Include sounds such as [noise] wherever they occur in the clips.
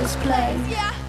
first place. Yeah.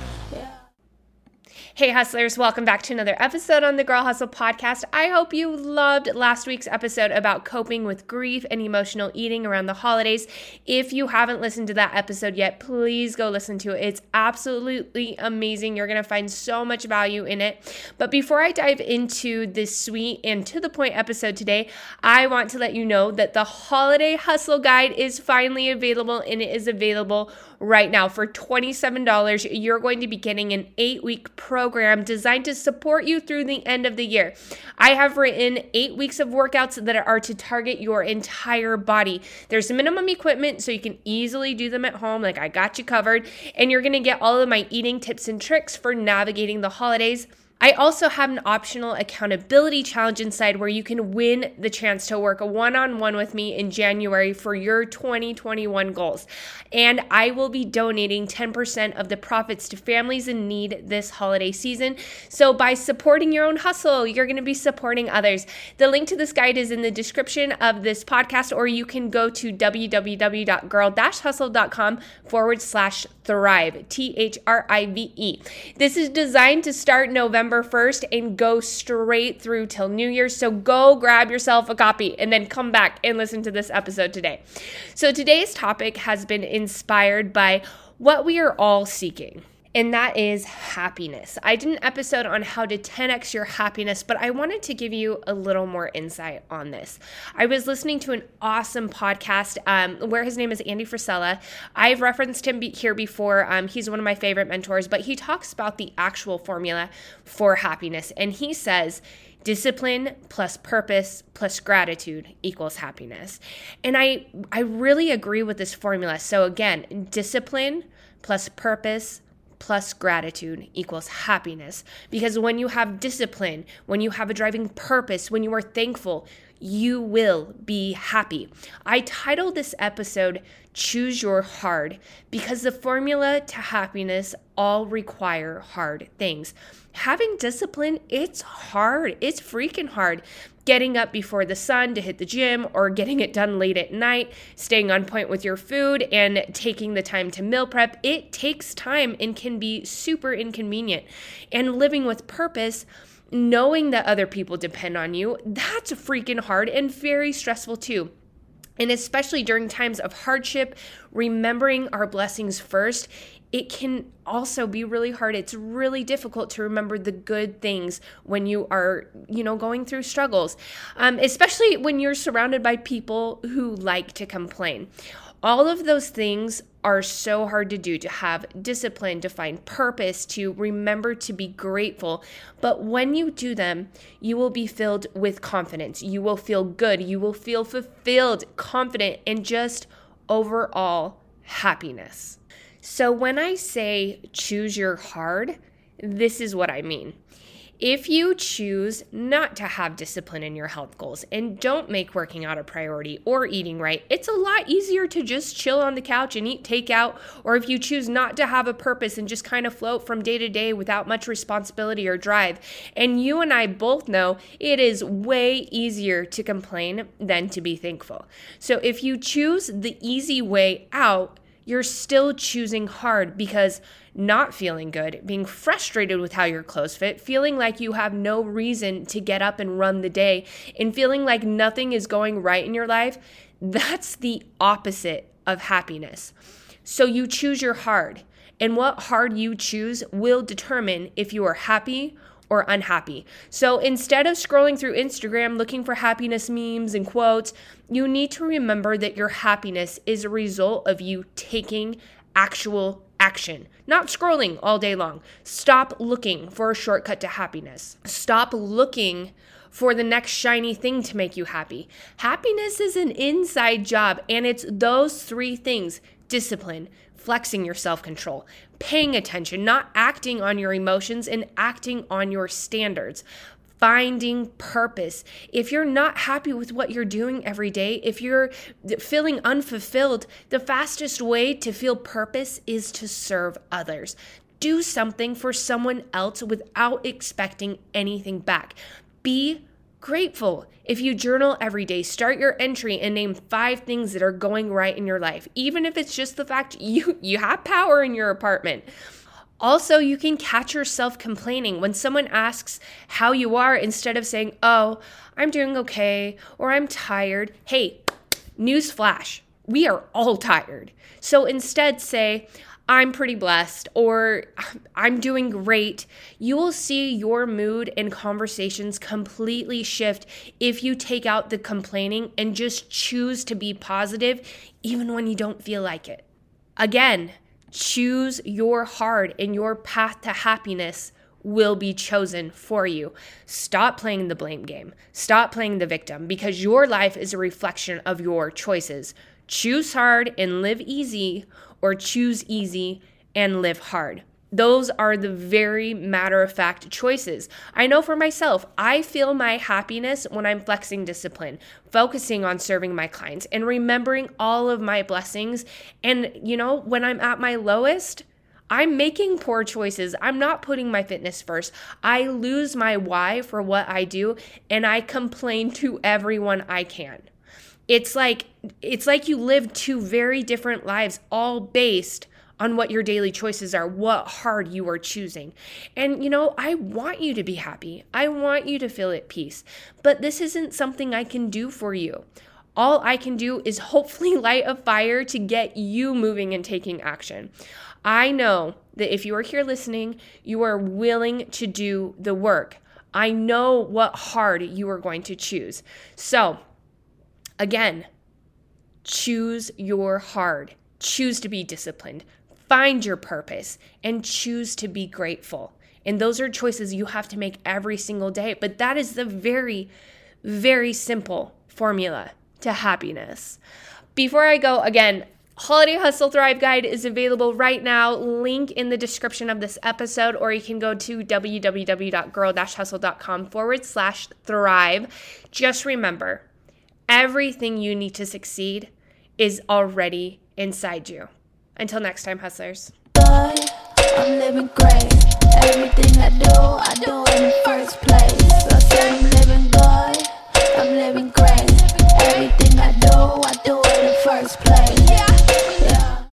Hey, hustlers, welcome back to another episode on the Girl Hustle podcast. I hope you loved last week's episode about coping with grief and emotional eating around the holidays. If you haven't listened to that episode yet, please go listen to it. It's absolutely amazing. You're going to find so much value in it. But before I dive into this sweet and to the point episode today, I want to let you know that the Holiday Hustle Guide is finally available and it is available right now. For $27, you're going to be getting an eight week program designed to support you through the end of the year. I have written eight weeks of workouts that are to target your entire body. There's minimum equipment, so you can easily do them at home. Like I got you covered. And you're going to get all of my eating tips and tricks for navigating the holidays. I also have an optional accountability challenge inside where you can win the chance to work a one on one with me in January for your 2021 goals. And I will be donating 10% of the profits to families in need this holiday season. So by supporting your own hustle, you're going to be supporting others. The link to this guide is in the description of this podcast, or you can go to www.girl hustle.com forward slash thrive, T H R I V E. This is designed to start November. December 1st and go straight through till New Year's. So go grab yourself a copy and then come back and listen to this episode today. So today's topic has been inspired by what we are all seeking and that is happiness. I did an episode on how to 10x your happiness, but I wanted to give you a little more insight on this. I was listening to an awesome podcast um, where his name is Andy Frisella. I've referenced him here before. Um, he's one of my favorite mentors, but he talks about the actual formula for happiness, and he says, discipline plus purpose plus gratitude equals happiness and i i really agree with this formula so again discipline plus purpose plus gratitude equals happiness. Because when you have discipline, when you have a driving purpose, when you are thankful, you will be happy. I titled this episode Choose Your Hard because the formula to happiness all require hard things. Having discipline, it's hard. It's freaking hard getting up before the sun to hit the gym or getting it done late at night, staying on point with your food and taking the time to meal prep, it takes time and can be super inconvenient. And living with purpose, knowing that other people depend on you, that's freaking hard and very stressful too. And especially during times of hardship, remembering our blessings first it can also be really hard. It's really difficult to remember the good things when you are, you know, going through struggles, um, especially when you're surrounded by people who like to complain. All of those things are so hard to do to have discipline, to find purpose, to remember to be grateful. But when you do them, you will be filled with confidence. You will feel good. You will feel fulfilled, confident, and just overall happiness. So when I say choose your hard, this is what I mean. If you choose not to have discipline in your health goals and don't make working out a priority or eating right, it's a lot easier to just chill on the couch and eat takeout. Or if you choose not to have a purpose and just kind of float from day to day without much responsibility or drive. And you and I both know it is way easier to complain than to be thankful. So if you choose the easy way out, you're still choosing hard because not feeling good, being frustrated with how your clothes fit, feeling like you have no reason to get up and run the day, and feeling like nothing is going right in your life, that's the opposite of happiness. So you choose your hard, and what hard you choose will determine if you are happy or unhappy. So instead of scrolling through Instagram looking for happiness memes and quotes, you need to remember that your happiness is a result of you taking actual action, not scrolling all day long. Stop looking for a shortcut to happiness. Stop looking for the next shiny thing to make you happy. Happiness is an inside job, and it's those three things discipline, flexing your self control, paying attention, not acting on your emotions and acting on your standards. Finding purpose. If you're not happy with what you're doing every day, if you're feeling unfulfilled, the fastest way to feel purpose is to serve others. Do something for someone else without expecting anything back. Be grateful. If you journal every day, start your entry and name five things that are going right in your life, even if it's just the fact you you have power in your apartment. Also, you can catch yourself complaining when someone asks how you are instead of saying, Oh, I'm doing okay or I'm tired. Hey, newsflash, we are all tired. So instead, say, I'm pretty blessed or I'm doing great. You will see your mood and conversations completely shift if you take out the complaining and just choose to be positive, even when you don't feel like it. Again, choose your heart and your path to happiness will be chosen for you. Stop playing the blame game. Stop playing the victim because your life is a reflection of your choices. Choose hard and live easy, or choose easy and live hard. Those are the very matter of fact choices. I know for myself, I feel my happiness when I'm flexing discipline, focusing on serving my clients, and remembering all of my blessings. And, you know, when I'm at my lowest, I'm making poor choices. I'm not putting my fitness first. I lose my why for what I do, and I complain to everyone I can. It's like it's like you live two very different lives all based on what your daily choices are, what hard you are choosing. And, you know, I want you to be happy. I want you to feel at peace. But this isn't something I can do for you. All I can do is [laughs] hopefully light a fire to get you moving and taking action. I know that if you are here listening, you are willing to do the work. I know what hard you are going to choose. So, again, choose your hard. Choose to be disciplined find your purpose, and choose to be grateful. And those are choices you have to make every single day. But that is the very, very simple formula to happiness. Before I go, again, Holiday Hustle Thrive Guide is available right now. Link in the description of this episode, or you can go to www.girl hustle.com forward slash thrive. Just remember, Everything you need to succeed is already inside you. Until next time, hustlers. I'm living great. Everything I do, I do in the first place. I said I'm living good, I'm living great. Everything I do, I do in the first place.